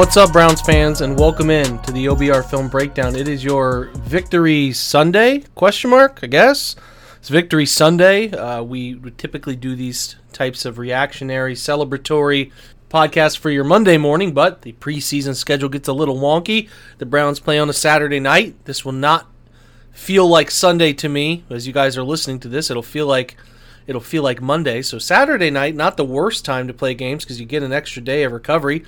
What's up, Browns fans, and welcome in to the OBR Film Breakdown. It is your Victory Sunday? Question mark? I guess it's Victory Sunday. Uh, we would typically do these types of reactionary, celebratory podcasts for your Monday morning, but the preseason schedule gets a little wonky. The Browns play on a Saturday night. This will not feel like Sunday to me as you guys are listening to this. It'll feel like it'll feel like Monday. So Saturday night, not the worst time to play games because you get an extra day of recovery.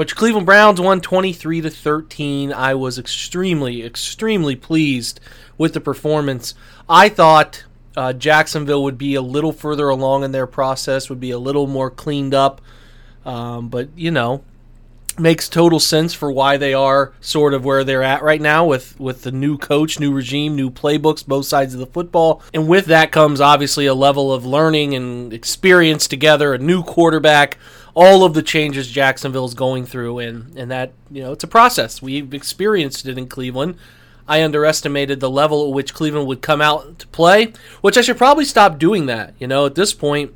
Which Cleveland Browns won 23 to 13. I was extremely, extremely pleased with the performance. I thought uh, Jacksonville would be a little further along in their process, would be a little more cleaned up. Um, but you know, makes total sense for why they are sort of where they're at right now with with the new coach, new regime, new playbooks, both sides of the football. And with that comes obviously a level of learning and experience together, a new quarterback, all of the changes Jacksonville's going through and and that, you know, it's a process. We've experienced it in Cleveland. I underestimated the level at which Cleveland would come out to play, which I should probably stop doing that. You know, at this point,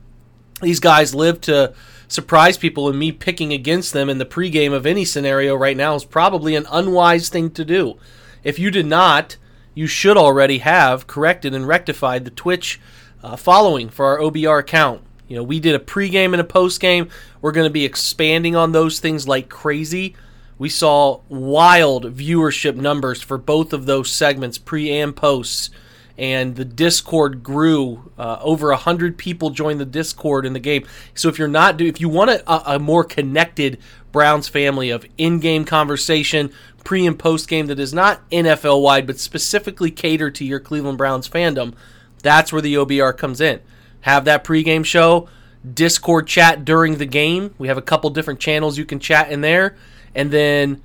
these guys live to surprise people, and me picking against them in the pregame of any scenario right now is probably an unwise thing to do. If you did not, you should already have corrected and rectified the Twitch uh, following for our OBR account. You know, we did a pregame and a postgame. We're going to be expanding on those things like crazy. We saw wild viewership numbers for both of those segments, pre and posts and the discord grew uh, over 100 people joined the discord in the game so if you're not if you want a, a more connected browns family of in-game conversation pre and post game that is not nfl wide but specifically catered to your cleveland browns fandom that's where the obr comes in have that pregame show discord chat during the game we have a couple different channels you can chat in there and then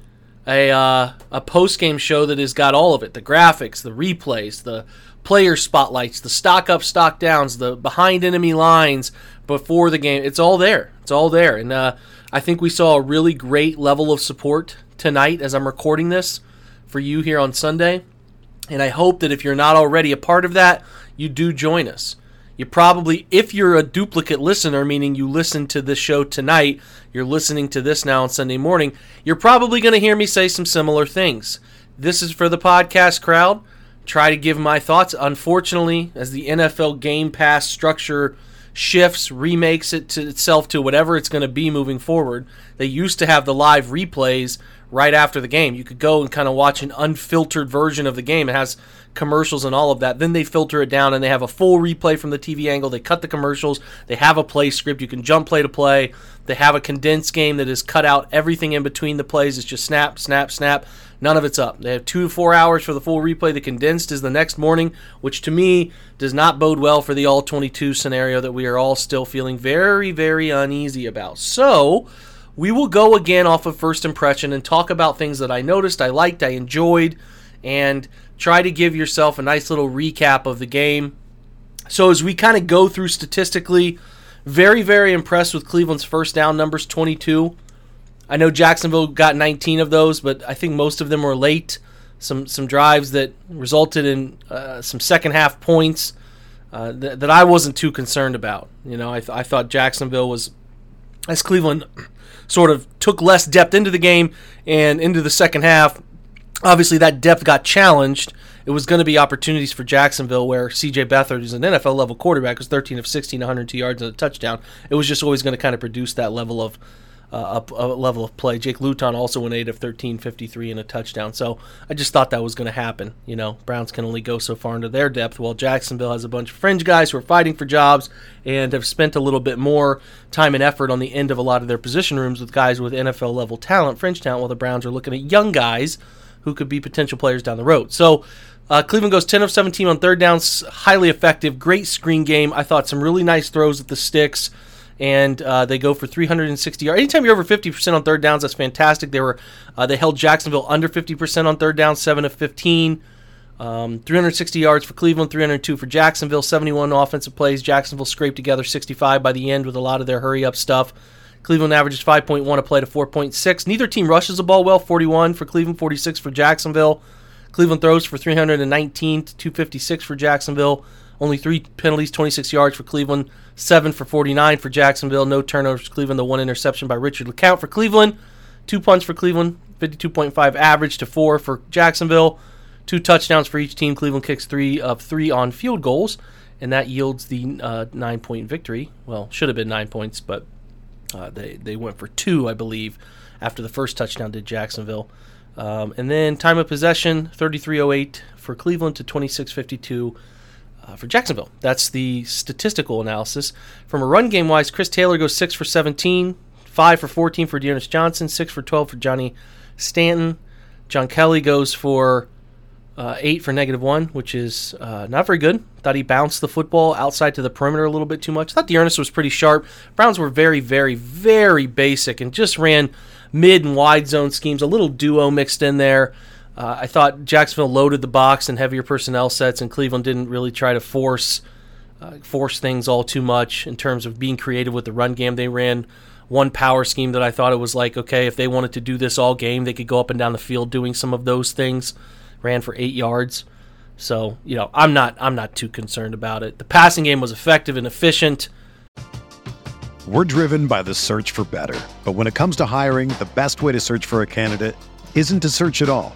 a, uh, a post game show that has got all of it the graphics the replays the player spotlights, the stock up, stock downs, the behind enemy lines before the game. It's all there. It's all there. And uh, I think we saw a really great level of support tonight as I'm recording this for you here on Sunday. And I hope that if you're not already a part of that, you do join us. You probably, if you're a duplicate listener, meaning you listen to this show tonight, you're listening to this now on Sunday morning, you're probably going to hear me say some similar things. This is for the podcast crowd try to give my thoughts. Unfortunately, as the NFL Game Pass structure shifts, remakes it to itself to whatever it's going to be moving forward, they used to have the live replays right after the game. You could go and kind of watch an unfiltered version of the game. It has commercials and all of that. Then they filter it down and they have a full replay from the TV angle. They cut the commercials. They have a play script. You can jump play to play. They have a condensed game that has cut out everything in between the plays. It's just snap, snap, snap. None of it's up. They have two to four hours for the full replay. The condensed is the next morning, which to me does not bode well for the all 22 scenario that we are all still feeling very, very uneasy about. So, we will go again off of first impression and talk about things that I noticed, I liked, I enjoyed, and try to give yourself a nice little recap of the game. So, as we kind of go through statistically, very, very impressed with Cleveland's first down numbers 22. I know Jacksonville got 19 of those, but I think most of them were late. Some some drives that resulted in uh, some second half points uh, th- that I wasn't too concerned about. You know, I, th- I thought Jacksonville was as Cleveland sort of took less depth into the game and into the second half. Obviously, that depth got challenged. It was going to be opportunities for Jacksonville where C.J. Beathard, who's an NFL level quarterback, was 13 of 16, 102 yards and a touchdown. It was just always going to kind of produce that level of uh, a, a, level of play. Jake Luton also went 8 of 13, 53 and a touchdown. So I just thought that was going to happen. You know, Browns can only go so far into their depth, while Jacksonville has a bunch of fringe guys who are fighting for jobs and have spent a little bit more time and effort on the end of a lot of their position rooms with guys with NFL level talent, fringe talent, while the Browns are looking at young guys who could be potential players down the road. So uh, Cleveland goes 10 of 17 on third downs, highly effective, great screen game. I thought some really nice throws at the sticks and uh, they go for 360 yards. Anytime you're over 50% on third downs, that's fantastic. They were uh, they held Jacksonville under 50% on third down, seven of 15. Um, 360 yards for Cleveland, 302 for Jacksonville, 71 offensive plays. Jacksonville scraped together 65 by the end with a lot of their hurry up stuff. Cleveland averages 5.1 a play to 4.6. Neither team rushes the ball well 41 for Cleveland, 46 for Jacksonville. Cleveland throws for 319 to 256 for Jacksonville. Only three penalties, 26 yards for Cleveland, seven for 49 for Jacksonville. No turnovers for Cleveland. The one interception by Richard LeCounte for Cleveland. Two punts for Cleveland, 52.5 average to four for Jacksonville. Two touchdowns for each team. Cleveland kicks three of three on field goals, and that yields the uh, nine point victory. Well, should have been nine points, but uh, they, they went for two, I believe, after the first touchdown did Jacksonville. Um, and then time of possession, 33.08 for Cleveland to 26.52 uh, for Jacksonville. That's the statistical analysis. From a run game wise, Chris Taylor goes 6 for 17, 5 for 14 for D'Ernest Johnson, 6 for 12 for Johnny Stanton. John Kelly goes for uh, 8 for negative 1, which is uh, not very good. Thought he bounced the football outside to the perimeter a little bit too much. Thought D'Ernest was pretty sharp. Browns were very, very, very basic and just ran mid and wide zone schemes, a little duo mixed in there. Uh, I thought Jacksonville loaded the box and heavier personnel sets, and Cleveland didn't really try to force uh, force things all too much in terms of being creative with the run game. They ran one power scheme that I thought it was like, okay, if they wanted to do this all game, they could go up and down the field doing some of those things. Ran for eight yards. So, you know, I'm not I'm not too concerned about it. The passing game was effective and efficient. We're driven by the search for better. But when it comes to hiring, the best way to search for a candidate isn't to search at all.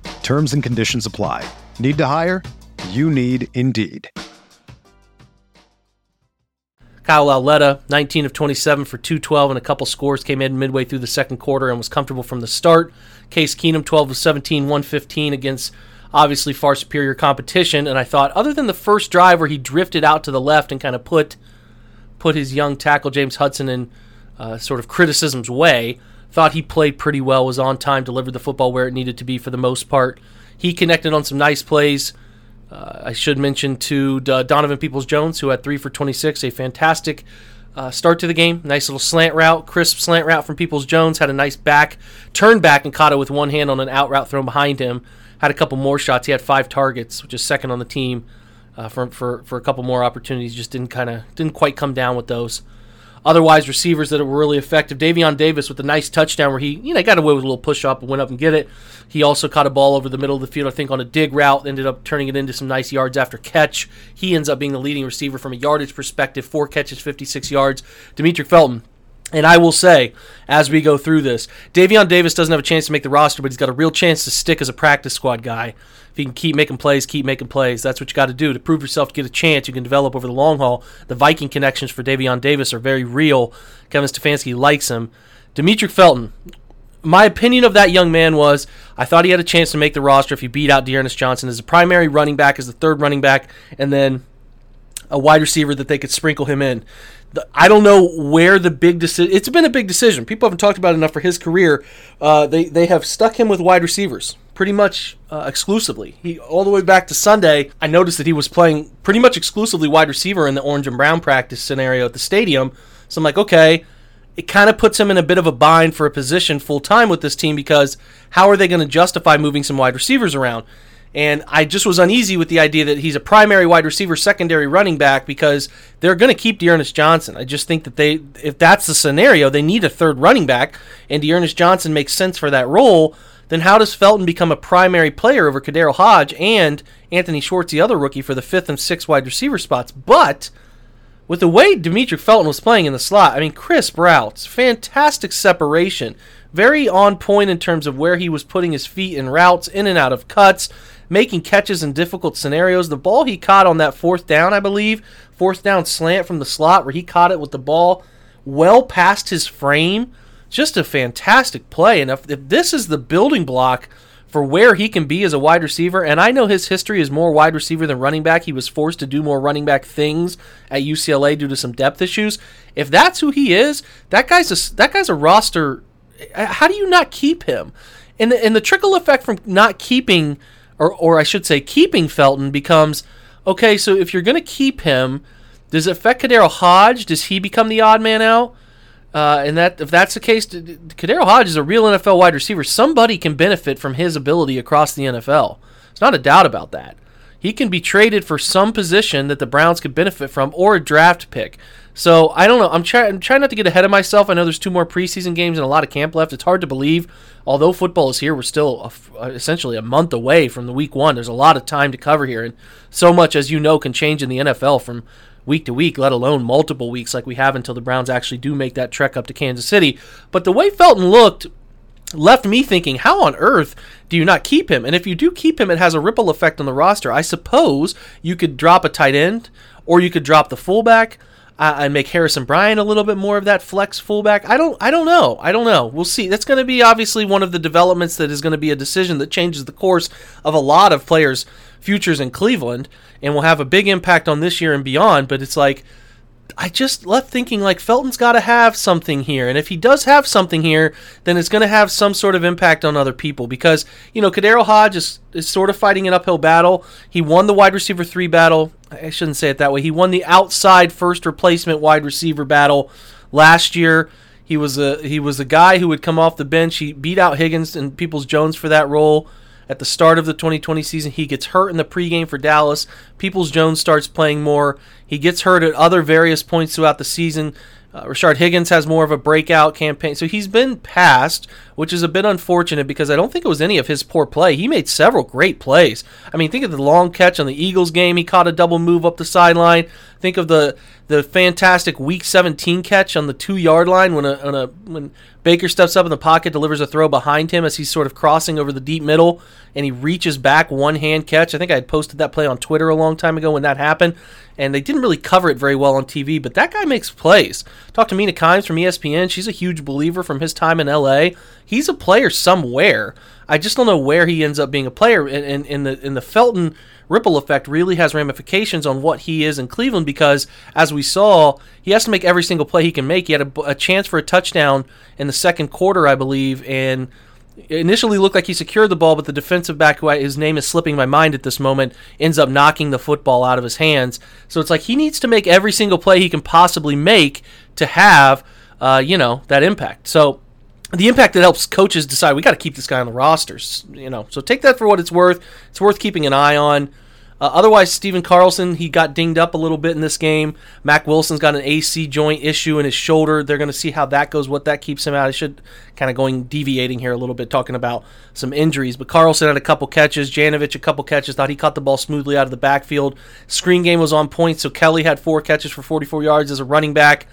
Terms and conditions apply. Need to hire? You need Indeed. Kyle Lauletta, 19 of 27 for 212 and a couple scores, came in midway through the second quarter and was comfortable from the start. Case Keenum, 12 of 17, 115 against obviously far superior competition. And I thought, other than the first drive where he drifted out to the left and kind of put put his young tackle James Hudson in uh, sort of criticism's way, thought he played pretty well, was on time, delivered the football where it needed to be for the most part. He connected on some nice plays. Uh, I should mention to uh, Donovan Peoples Jones, who had three for 26, a fantastic uh, start to the game. Nice little slant route, crisp slant route from Peoples Jones. Had a nice back, turned back and caught it with one hand on an out route thrown behind him. Had a couple more shots. He had five targets, which is second on the team uh, for, for for a couple more opportunities. Just didn't kind of didn't quite come down with those. Otherwise, receivers that were really effective. Davion Davis with a nice touchdown where he, you know, got away with a little push up and went up and get it. He also caught a ball over the middle of the field, I think, on a dig route, ended up turning it into some nice yards after catch. He ends up being the leading receiver from a yardage perspective, four catches, 56 yards. Demetric Felton, and I will say, as we go through this, Davion Davis doesn't have a chance to make the roster, but he's got a real chance to stick as a practice squad guy. If he can keep making plays, keep making plays. That's what you got to do to prove yourself to get a chance. You can develop over the long haul. The Viking connections for Davion Davis are very real. Kevin Stefanski likes him. Demetric Felton. My opinion of that young man was I thought he had a chance to make the roster if he beat out D'Ernest Johnson as a primary running back, as the third running back, and then a wide receiver that they could sprinkle him in. The, I don't know where the big decision. It's been a big decision. People haven't talked about it enough for his career. Uh, they they have stuck him with wide receivers pretty much uh, exclusively. He all the way back to Sunday. I noticed that he was playing pretty much exclusively wide receiver in the orange and brown practice scenario at the stadium. So I'm like, okay, it kind of puts him in a bit of a bind for a position full time with this team because how are they going to justify moving some wide receivers around? And I just was uneasy with the idea that he's a primary wide receiver, secondary running back because they're going to keep D'Ernest Johnson. I just think that they, if that's the scenario, they need a third running back, and D'Ernest Johnson makes sense for that role. Then how does Felton become a primary player over KhaDarel Hodge and Anthony Schwartz, the other rookie, for the fifth and sixth wide receiver spots? But with the way Demetric Felton was playing in the slot, I mean, crisp routes, fantastic separation, very on point in terms of where he was putting his feet in routes, in and out of cuts, making catches in difficult scenarios. The ball he caught on that fourth down, I believe, fourth down slant from the slot where he caught it with the ball well past his frame. Just a fantastic play. And if, if this is the building block for where he can be as a wide receiver, and I know his history is more wide receiver than running back. He was forced to do more running back things at UCLA due to some depth issues. If that's who he is, that guy's a, that guy's a roster. Eh, how do you not keep him? And the, and the trickle effect from not keeping, or or I should say, keeping Felton becomes okay. So if you're going to keep him, does it affect KhaDarel Hodge? Does he become the odd man out? Uh, and that if that's the case, KhaDarel Hodge is a real NFL wide receiver. Somebody can benefit from his ability across the NFL. There's not a doubt about that. He can be traded for some position that the Browns could benefit from, or a draft pick. So I don't know. I'm trying. I'm trying not to get ahead of myself. I know there's two more preseason games and a lot of camp left. It's hard to believe. Although football is here, we're still a, essentially a month away from the week one. There's a lot of time to cover here, and so much as you know can change in the NFL from week to week, let alone multiple weeks like we have until the Browns actually do make that trek up to Kansas City. But the way Felton looked left me thinking, how on earth do you not keep him? And if you do keep him, it has a ripple effect on the roster. I suppose you could drop a tight end or you could drop the fullback. Uh, and make Harrison Bryant a little bit more of that flex fullback. I don't I don't know. I don't know. We'll see. That's going to be obviously one of the developments that is going to be a decision that changes the course of a lot of players' futures in Cleveland and will have a big impact on this year and beyond. But it's like I just left thinking like Felton's got to have something here, and if he does have something here, then it's going to have some sort of impact on other people because you know KhaDarel Hodge is, is sort of fighting an uphill battle. He won the wide receiver three battle. I shouldn't say it that way. He won the outside first replacement wide receiver battle last year. He was a he was a guy who would come off the bench. He beat out Higgins and Peoples Jones for that role at the start of the 2020 season. He gets hurt in the pregame for Dallas. Peoples Jones starts playing more. He gets hurt at other various points throughout the season. Uh, Rashard Higgins has more of a breakout campaign. So he's been passed, which is a bit unfortunate because I don't think it was any of his poor play. He made several great plays. I mean, think of the long catch on the Eagles game. He caught a double move up the sideline. Think of the the fantastic Week 17 catch on the two yard line when a, a, when Baker steps up in the pocket, delivers a throw behind him as he's sort of crossing over the deep middle, and he reaches back one hand catch. I think I had posted that play on Twitter a long time ago when that happened, and they didn't really cover it very well on TV. But that guy makes plays. Talk to Mina Kimes from ESPN. She's a huge believer from his time in LA. He's a player somewhere. I just don't know where he ends up being a player. In, in, in the in the Felton ripple effect really has ramifications on what he is in Cleveland because, as we saw, he has to make every single play he can make. He had a, a chance for a touchdown in the second quarter, I believe, and initially looked like he secured the ball, but the defensive back, who I, his name is slipping my mind at this moment, ends up knocking the football out of his hands. So it's like he needs to make every single play he can possibly make to have, uh, you know, that impact. So the impact that helps coaches decide we got to keep this guy on the rosters, you know. So take that for what it's worth. It's worth keeping an eye on. Uh, otherwise, Stephen Carlson, he got dinged up a little bit in this game. Mack Wilson's got an AC joint issue in his shoulder. They're going to see how that goes, what that keeps him out. I should kind of going deviating here a little bit, talking about some injuries. But Carlson had a couple catches. Janovich a couple catches. Thought he caught the ball smoothly out of the backfield. Screen game was on point, so Kelly had four catches for 44 yards as a running back.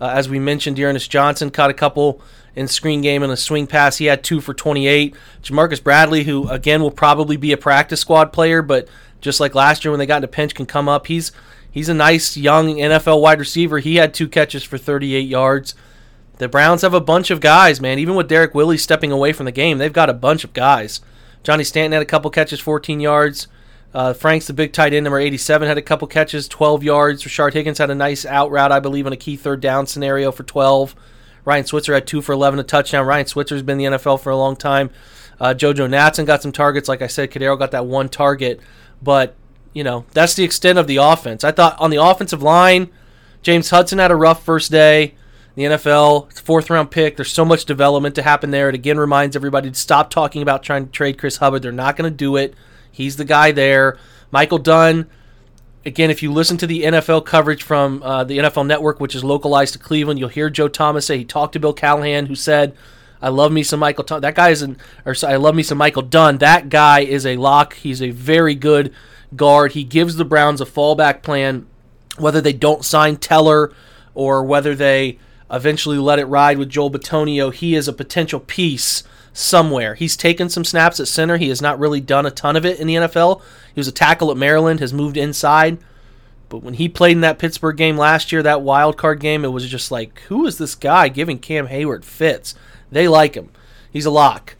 Uh, as we mentioned, D'Ernest Johnson caught a couple in screen game and a swing pass. He had two for 28. Jamarcus Bradley, who again will probably be a practice squad player, but just like last year when they got into pinch, can come up. He's he's a nice young NFL wide receiver. He had two catches for 38 yards. The Browns have a bunch of guys, man. Even with Derek Willie stepping away from the game, they've got a bunch of guys. Johnny Stanton had a couple catches, 14 yards. Uh, Franks, the big tight end, number 87, had a couple catches, 12 yards. Rashard Higgins had a nice out route, I believe, on a key third down scenario for 12. Ryan Switzer had two for 11, a touchdown. Ryan Switzer's been in the NFL for a long time. Uh, JoJo Natson got some targets. Like I said, KhaDarel got that one target. But, you know, that's the extent of the offense. I thought on the offensive line, James Hudson had a rough first day. The NFL, fourth round pick. There's so much development to happen there. It again reminds everybody to stop talking about trying to trade Chris Hubbard. They're not going to do it. He's the guy there. Michael Dunn, again, if you listen to the NFL coverage from uh, the NFL Network, which is localized to Cleveland, you'll hear Joe Thomas say he talked to Bill Callahan, who said, "I love me some Michael. That guy is an, or I love me some Michael Dunn. That guy is a lock. He's a very good guard. He gives the Browns a fallback plan." whether they don't sign Teller or whether they eventually let it ride with Joel Bitonio, he is a potential piece somewhere. He's taken some snaps at center. He has not really done a ton of it in the NFL. He was a tackle at Maryland, has moved inside. But when he played in that Pittsburgh game last year, that wild card game, it was just like, who is this guy giving Cam Heyward fits? They like him. He's a lock.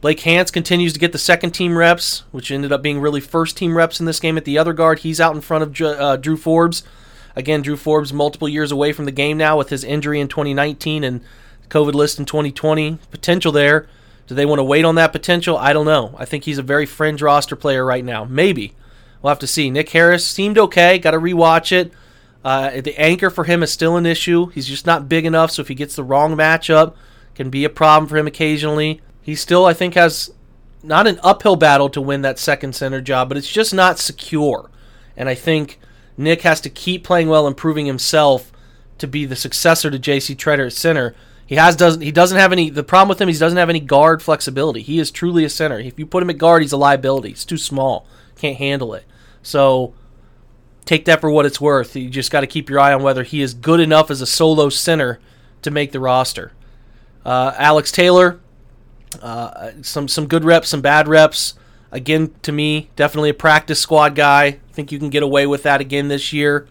Blake Hance continues to get the second team reps, which ended up being really first team reps in this game at the other guard. He's out in front of uh, Drew Forbes. Again, Drew Forbes multiple years away from the game now with his injury in 2019 and COVID list in 2020. Potential there. Do they want to wait on that potential? I don't know. I think he's a very fringe roster player right now. Maybe. We'll have to see. Nick Harris seemed okay. Got to rewatch it. Uh, the anchor for him is still an issue. He's just not big enough, so if he gets the wrong matchup, can be a problem for him occasionally. He still, I think, has not an uphill battle to win that second center job, but it's just not secure. And I think Nick has to keep playing well, and improving himself to be the successor to J.C. Tretter at center. He has doesn't he doesn't have any the problem with him he doesn't have any guard flexibility. He is truly a center. If you put him at guard, he's a liability. He's too small. Can't handle it. So take that for what it's worth. You just got to keep your eye on whether he is good enough as a solo center to make the roster. Uh, Alex Taylor, uh, some some good reps, some bad reps. Again, to me, definitely a practice squad guy. I think you can get away with that again this year.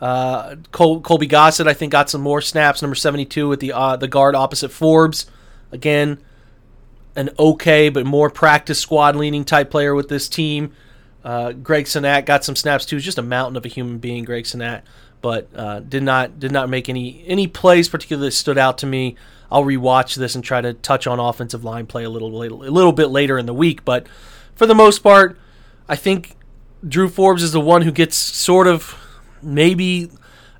Uh, Col- Colby Gossett, I think, got some more snaps. Number seventy-two with the uh, the guard opposite Forbes. Again, an okay but more practice squad leaning type player with this team. Uh, Greg Senat got some snaps too. Just a mountain of a human being, Greg Senat, but uh, did not did not make any any plays particularly that stood out to me. I'll rewatch this and try to touch on offensive line play a little a little bit later in the week. But for the most part, I think Drew Forbes is the one who gets sort of maybe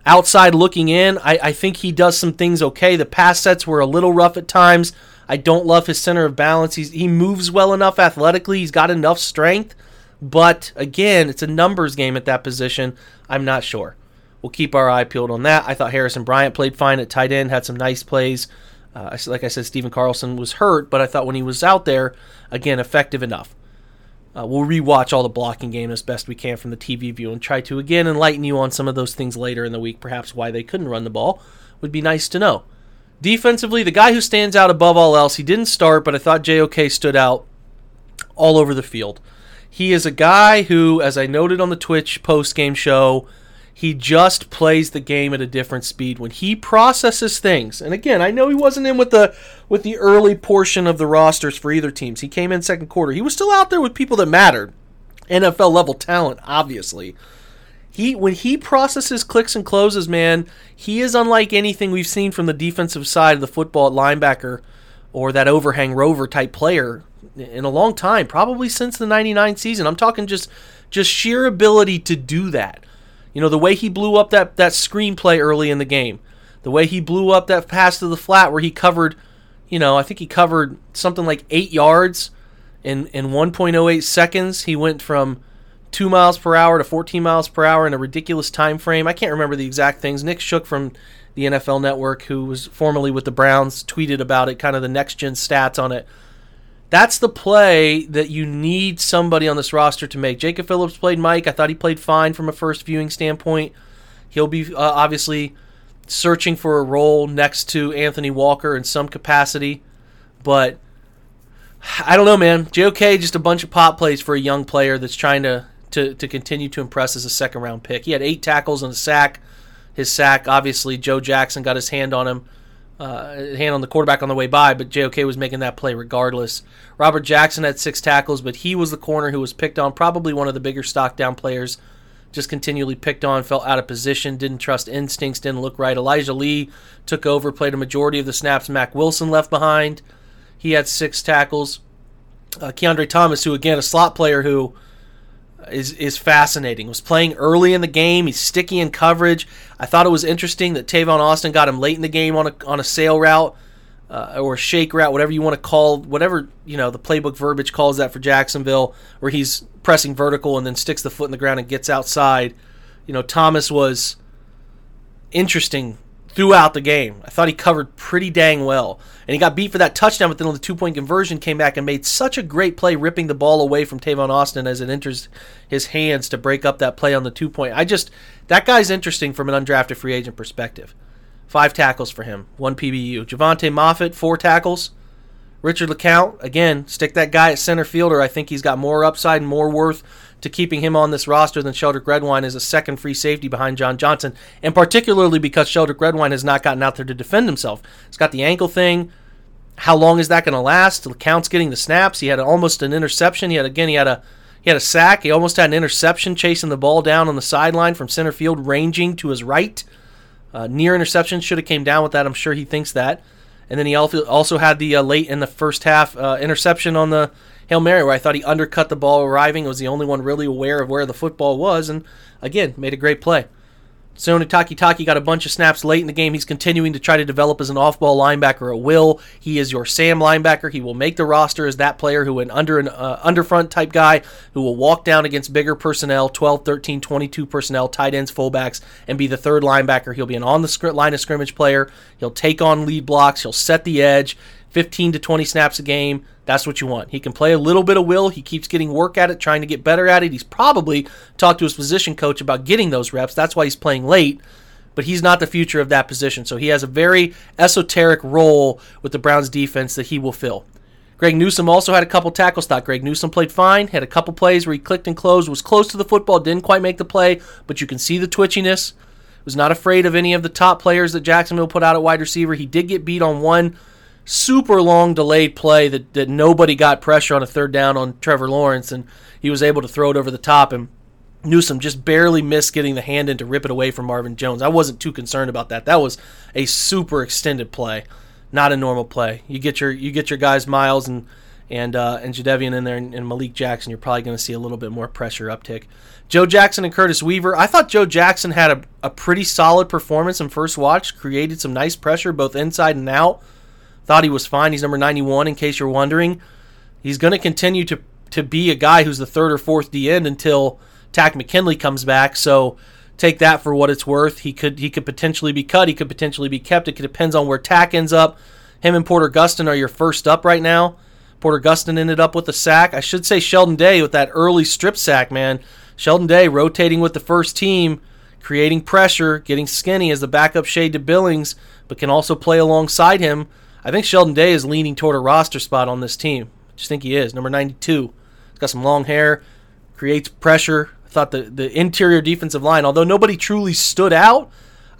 outside looking in. I, I think he does some things okay. The pass sets were a little rough at times. I don't love his center of balance. He's, he moves well enough athletically. He's got enough strength. But again, it's a numbers game at that position. I'm not sure. We'll keep our eye peeled on that. I thought Harrison Bryant played fine at tight end, had some nice plays. Uh, like I said, Stephen Carlson was hurt, but I thought when he was out there, again, effective enough. Uh, we'll rewatch all the blocking game as best we can from the TV view and try to again enlighten you on some of those things later in the week, perhaps why they couldn't run the ball. Would be nice to know. Defensively, the guy who stands out above all else, he didn't start, but I thought JOK stood out all over the field. He is a guy who, as I noted on the Twitch post game show, he just plays the game at a different speed when he processes things. And again, I know he wasn't in with the with the early portion of the rosters for either teams. He came in second quarter. He was still out there with people that mattered. NFL level talent, obviously. He when he processes clicks and closes, man, he is unlike anything we've seen from the defensive side of the football at linebacker or that overhang rover type player in a long time, probably since the 99 season. I'm talking just just sheer ability to do that. You know, the way he blew up that, that screenplay early in the game, the way he blew up that pass to the flat where he covered, you know, I think he covered something like eight yards in, in 1.08 seconds. He went from 2 miles per hour to 14 miles per hour in a ridiculous time frame. I can't remember the exact things. Nick Shook from the NFL Network, who was formerly with the Browns, tweeted about it, kind of the next gen stats on it. That's the play that you need somebody on this roster to make. Jacob Phillips played Mike. I thought he played fine from a first viewing standpoint. He'll be uh, obviously searching for a role next to Anthony Walker in some capacity, but I don't know, man. JOK just a bunch of pop plays for a young player that's trying to to, to continue to impress as a second round pick. He had eight tackles and a sack. His sack, obviously, Joe Jackson got his hand on him uh, hand on the quarterback on the way by, but JOK was making that play regardless. Robert Jackson had six tackles, but he was the corner who was picked on, probably one of the bigger stock down players. Just continually picked on, felt out of position, didn't trust instincts, didn't look right. Elijah Lee took over, played a majority of the snaps. Mack Wilson left behind. He had six tackles. Uh, Kiondre Thomas, who again a slot player who is is fascinating. Was playing early in the game. He's sticky in coverage. I thought it was interesting that Tavon Austin got him late in the game on a on a sail route uh, or a shake route, whatever you want to call, whatever you know the playbook verbiage calls that for Jacksonville, where he's pressing vertical and then sticks the foot in the ground and gets outside. You know, Thomas was interesting throughout the game. I thought he covered pretty dang well. And he got beat for that touchdown, but then on the two point conversion came back and made such a great play ripping the ball away from Tavon Austin as it enters his hands to break up that play on the two point. I just, that guy's interesting from an undrafted free agent perspective. Five tackles for him, one PBU. Jovante Moffatt, four tackles. Richard LeCounte, again, stick that guy at center fielder. I think he's got more upside and more worth to keeping him on this roster than Sheldrick Redwine as a second free safety behind John Johnson, and particularly because Sheldrick Redwine has not gotten out there to defend himself. He's got the ankle thing. How long is that going to last? LeCounte's getting the snaps. He had almost an interception. He had again. He had a he had a sack. He almost had an interception chasing the ball down on the sideline from center field, ranging to his right. Uh, near interception should have came down with that. I'm sure he thinks that. And then he also had the uh, late in the first half uh, interception on the Hail Mary where I thought he undercut the ball arriving. It Was the only one really aware of where the football was, and again made a great play. Sione Takitaki got a bunch of snaps late in the game. He's continuing to try to develop as an off-ball linebacker at will. He is your Sam linebacker. He will make the roster as that player who an under an uh, underfront type guy who will walk down against bigger personnel, 12, 13, 22 personnel, tight ends, fullbacks, and be the third linebacker. He'll be an on the line of scrimmage player. He'll take on lead blocks. He'll set the edge. 15 to 20 snaps a game. That's what you want. He can play a little bit of will. He keeps getting work at it, trying to get better at it. He's probably talked to his position coach about getting those reps. That's why he's playing late, but he's not the future of that position. So he has a very esoteric role with the Browns defense that he will fill. Greg Newsome also had a couple tackles. Thought Greg Newsome played fine. Had a couple plays where he clicked and closed, was close to the football, didn't quite make the play, but you can see the twitchiness. Was not afraid of any of the top players that Jacksonville put out at wide receiver. He did get beat on one super long delayed play that, that nobody got pressure on a third down on Trevor Lawrence, and he was able to throw it over the top. And Newsome just barely missed getting the hand in to rip it away from Marvin Jones. I wasn't too concerned about that. That was a super extended play, not a normal play. You get your you get your guys Miles and and uh, and Jadeveon in there and, and Malik Jackson. You're probably going to see a little bit more pressure uptick. Joe Jackson and Curtis Weaver. I thought Joe Jackson had a, a pretty solid performance in first watch. Created some nice pressure both inside and out. Thought he was fine. He's number 91, in case you're wondering. He's going to continue to to be a guy who's the third or fourth D end until Takk McKinley comes back. So take that for what it's worth. He could he could potentially be cut. He could potentially be kept. It depends on where Takk ends up. Him and Porter Gustin are your first up right now. Porter Gustin ended up with a sack. I should say Sheldon Day with that early strip sack, man. Sheldon Day rotating with the first team, creating pressure, getting skinny as the backup shade to Billings, but can also play alongside him. I think Sheldon Day is leaning toward a roster spot on this team. I just think he is. Number 92. He's got some long hair, creates pressure. I thought the, the interior defensive line, although nobody truly stood out,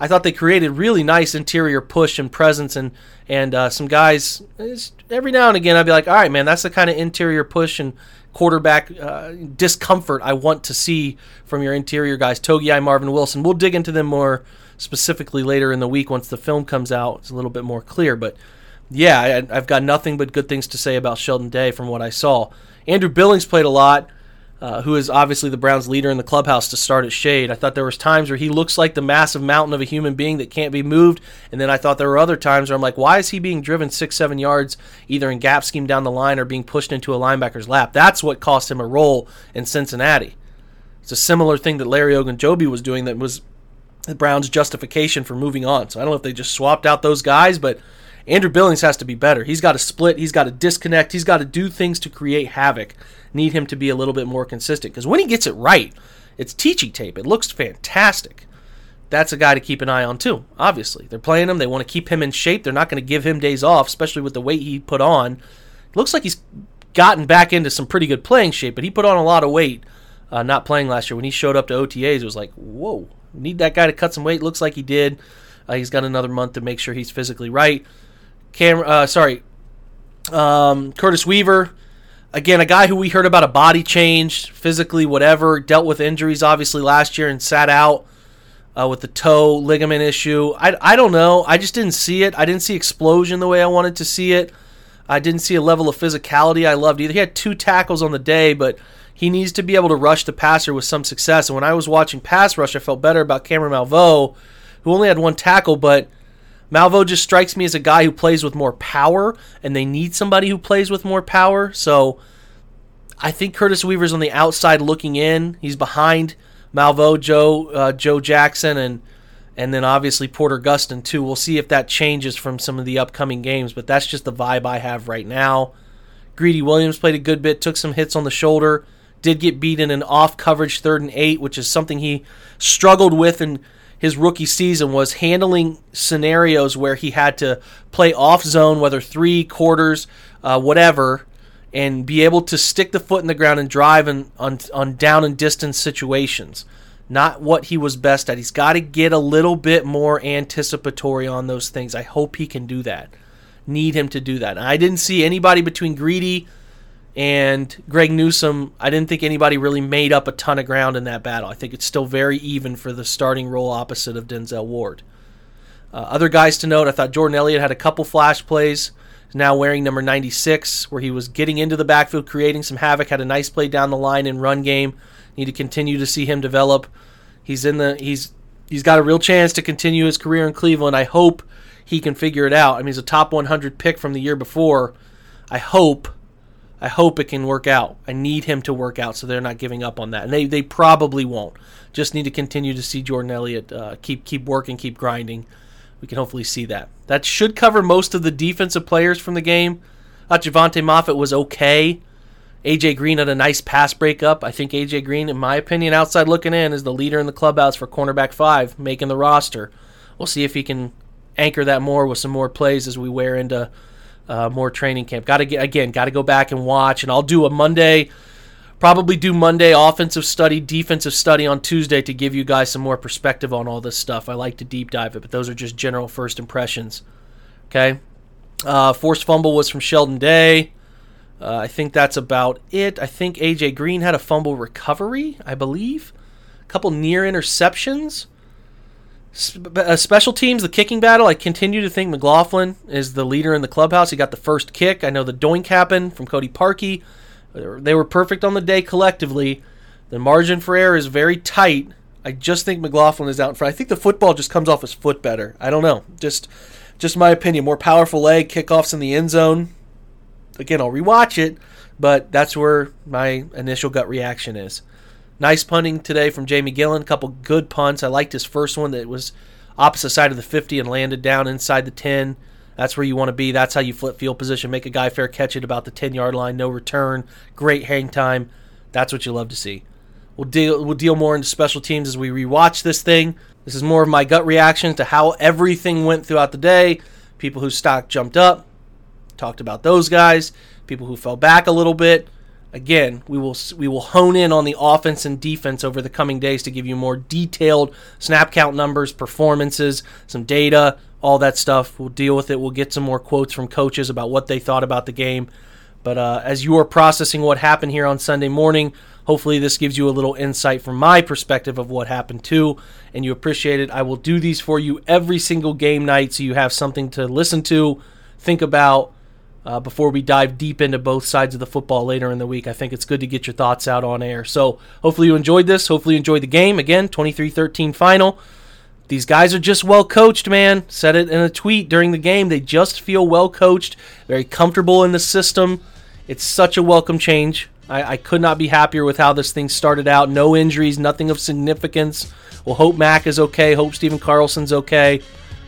I thought they created really nice interior push and presence and and uh, some guys. Every now and again, I'd be like, all right, man, that's the kind of interior push and quarterback uh, discomfort I want to see from your interior guys. Togiai, Marvin Wilson. We'll dig into them more specifically later in the week once the film comes out. It's a little bit more clear, but yeah, I, have got nothing but good things to say about Sheldon Day from what I saw. Andrew Billings played a lot, uh, who is obviously the Browns' leader in the clubhouse to start at shade. I thought there was times where he looks like the massive mountain of a human being that can't be moved, and then I thought there were other times where I'm like, why is he being driven six, seven yards either in gap scheme down the line or being pushed into a linebacker's lap? That's what cost him a role in Cincinnati. It's a similar thing that Larry Ogunjobi was doing that was the Browns' justification for moving on. So I don't know if they just swapped out those guys, but Andrew Billings has to be better. He's got to split, he's got to disconnect, he's got to do things to create havoc. Need him to be a little bit more consistent because when he gets it right, it's teaching tape. It looks fantastic. That's a guy to keep an eye on too. Obviously, they're playing him. They want to keep him in shape. They're not going to give him days off, especially with the weight he put on. Looks like he's gotten back into some pretty good playing shape, but he put on a lot of weight uh, not playing last year. When he showed up to OTAs, it was like, whoa, need that guy to cut some weight. Looks like he did. Uh, he's got another month to make sure he's physically right. Cam, uh, sorry, um, Curtis Weaver. Again, a guy who we heard about a body change, physically, whatever, dealt with injuries obviously last year and sat out uh, with the toe ligament issue. I, I don't know. I just didn't see it. I didn't see explosion the way I wanted to see it. I didn't see a level of physicality I loved either. He had two tackles on the day, but he needs to be able to rush the passer with some success. And when I was watching pass rush, I felt better about Cameron Malveaux, who only had one tackle, but Malveaux just strikes me as a guy who plays with more power, and they need somebody who plays with more power. So I think Curtis Weaver's on the outside looking in. He's behind Malveaux, Joe, uh, Joe Jackson, and and then obviously Porter Gustin too. We'll see if that changes from some of the upcoming games, but that's just the vibe I have right now. Greedy Williams played a good bit, took some hits on the shoulder, did get beat in an off coverage third and eight, which is something he struggled with in his rookie season was handling scenarios where he had to play off zone, whether three quarters, uh, whatever, and be able to stick the foot in the ground and drive in, on on down and distance situations. Not what he was best at. He's got to get a little bit more anticipatory on those things. I hope he can do that. Need him to do that. I didn't see anybody between Greedy and Greg Newsome, I didn't think anybody really made up a ton of ground in that battle. I think it's still very even for the starting role opposite of Denzel Ward. Uh, other guys to note, I thought Jordan Elliott had a couple flash plays. He's now wearing number 96, where he was getting into the backfield, creating some havoc. Had a nice play down the line in run game. Need to continue to see him develop. He's in the he's he's got a real chance to continue his career in Cleveland. I hope he can figure it out. I mean, he's a top 100 pick from the year before. I hope I hope it can work out. I need him to work out, so they're not giving up on that, and they they probably won't. Just need to continue to see Jordan Elliott uh, keep keep working, keep grinding. We can hopefully see that. That should cover most of the defensive players from the game. Uh, Jovante Moffatt was okay. AJ Green had a nice pass breakup. I think AJ Green, in my opinion, outside looking in, is the leader in the clubhouse for cornerback five, making the roster. We'll see if he can anchor that more with some more plays as we wear into uh, more training camp. Got to get again, got to go back and watch, and I'll do a Monday, probably do Monday offensive study, defensive study on Tuesday to give you guys some more perspective on all this stuff. I like to deep dive it, but those are just general first impressions. Okay, uh, forced fumble was from Sheldon Day. Uh, I think that's about it. I think AJ Green had a fumble recovery, I believe. A couple near interceptions. Uh, special teams, the kicking battle. I continue to think McLaughlin is the leader in the clubhouse. He got the first kick. I know the doink happened from Cody Parkey. They were perfect on the day collectively. The margin for error is very tight. I just think McLaughlin is out in front. I think the football just comes off his foot better. I don't know. Just, just my opinion. More powerful leg kickoffs in the end zone. Again, I'll rewatch it, but that's where my initial gut reaction is. Nice punting today from Jamie Gillan. A couple good punts. I liked his first one that was opposite side of the 50 and landed down inside the 10. That's where you want to be. That's how you flip field position. Make a guy fair catch it about the 10 yard line. No return. Great hang time. That's what you love to see. We'll deal we'll deal more into special teams as we rewatch this thing. This is more of my gut reaction to how everything went throughout the day. People whose stock jumped up, talked about those guys. People who fell back a little bit again, we will we will hone in on the offense and defense over the coming days to give you more detailed snap count numbers, performances, some data, all that stuff. We'll deal with it. We'll get some more quotes from coaches about what they thought about the game. But uh, as you are processing what happened here on Sunday morning, hopefully this gives you a little insight from my perspective of what happened too, and you appreciate it. I will do these for you every single game night so you have something to listen to, think about, uh, before we dive deep into both sides of the football later in the week. I think it's good to get your thoughts out on air. So hopefully you enjoyed this. Hopefully you enjoyed the game. Again, 23 13 final. These guys are just well coached, man. Said it in a tweet during the game. They just feel well coached, very comfortable in the system. It's such a welcome change. I, I could not be happier with how this thing started out. No injuries, nothing of significance. We'll hope Mack is okay. Hope Stephen Carlson's okay.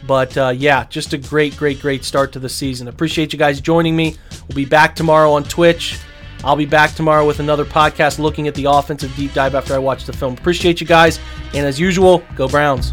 But uh, yeah, just a great, great, great start to the season. Appreciate you guys joining me. We'll be back tomorrow on Twitch. I'll be back tomorrow with another podcast looking at the offensive deep dive after I watch the film. Appreciate you guys. And as usual, go Browns.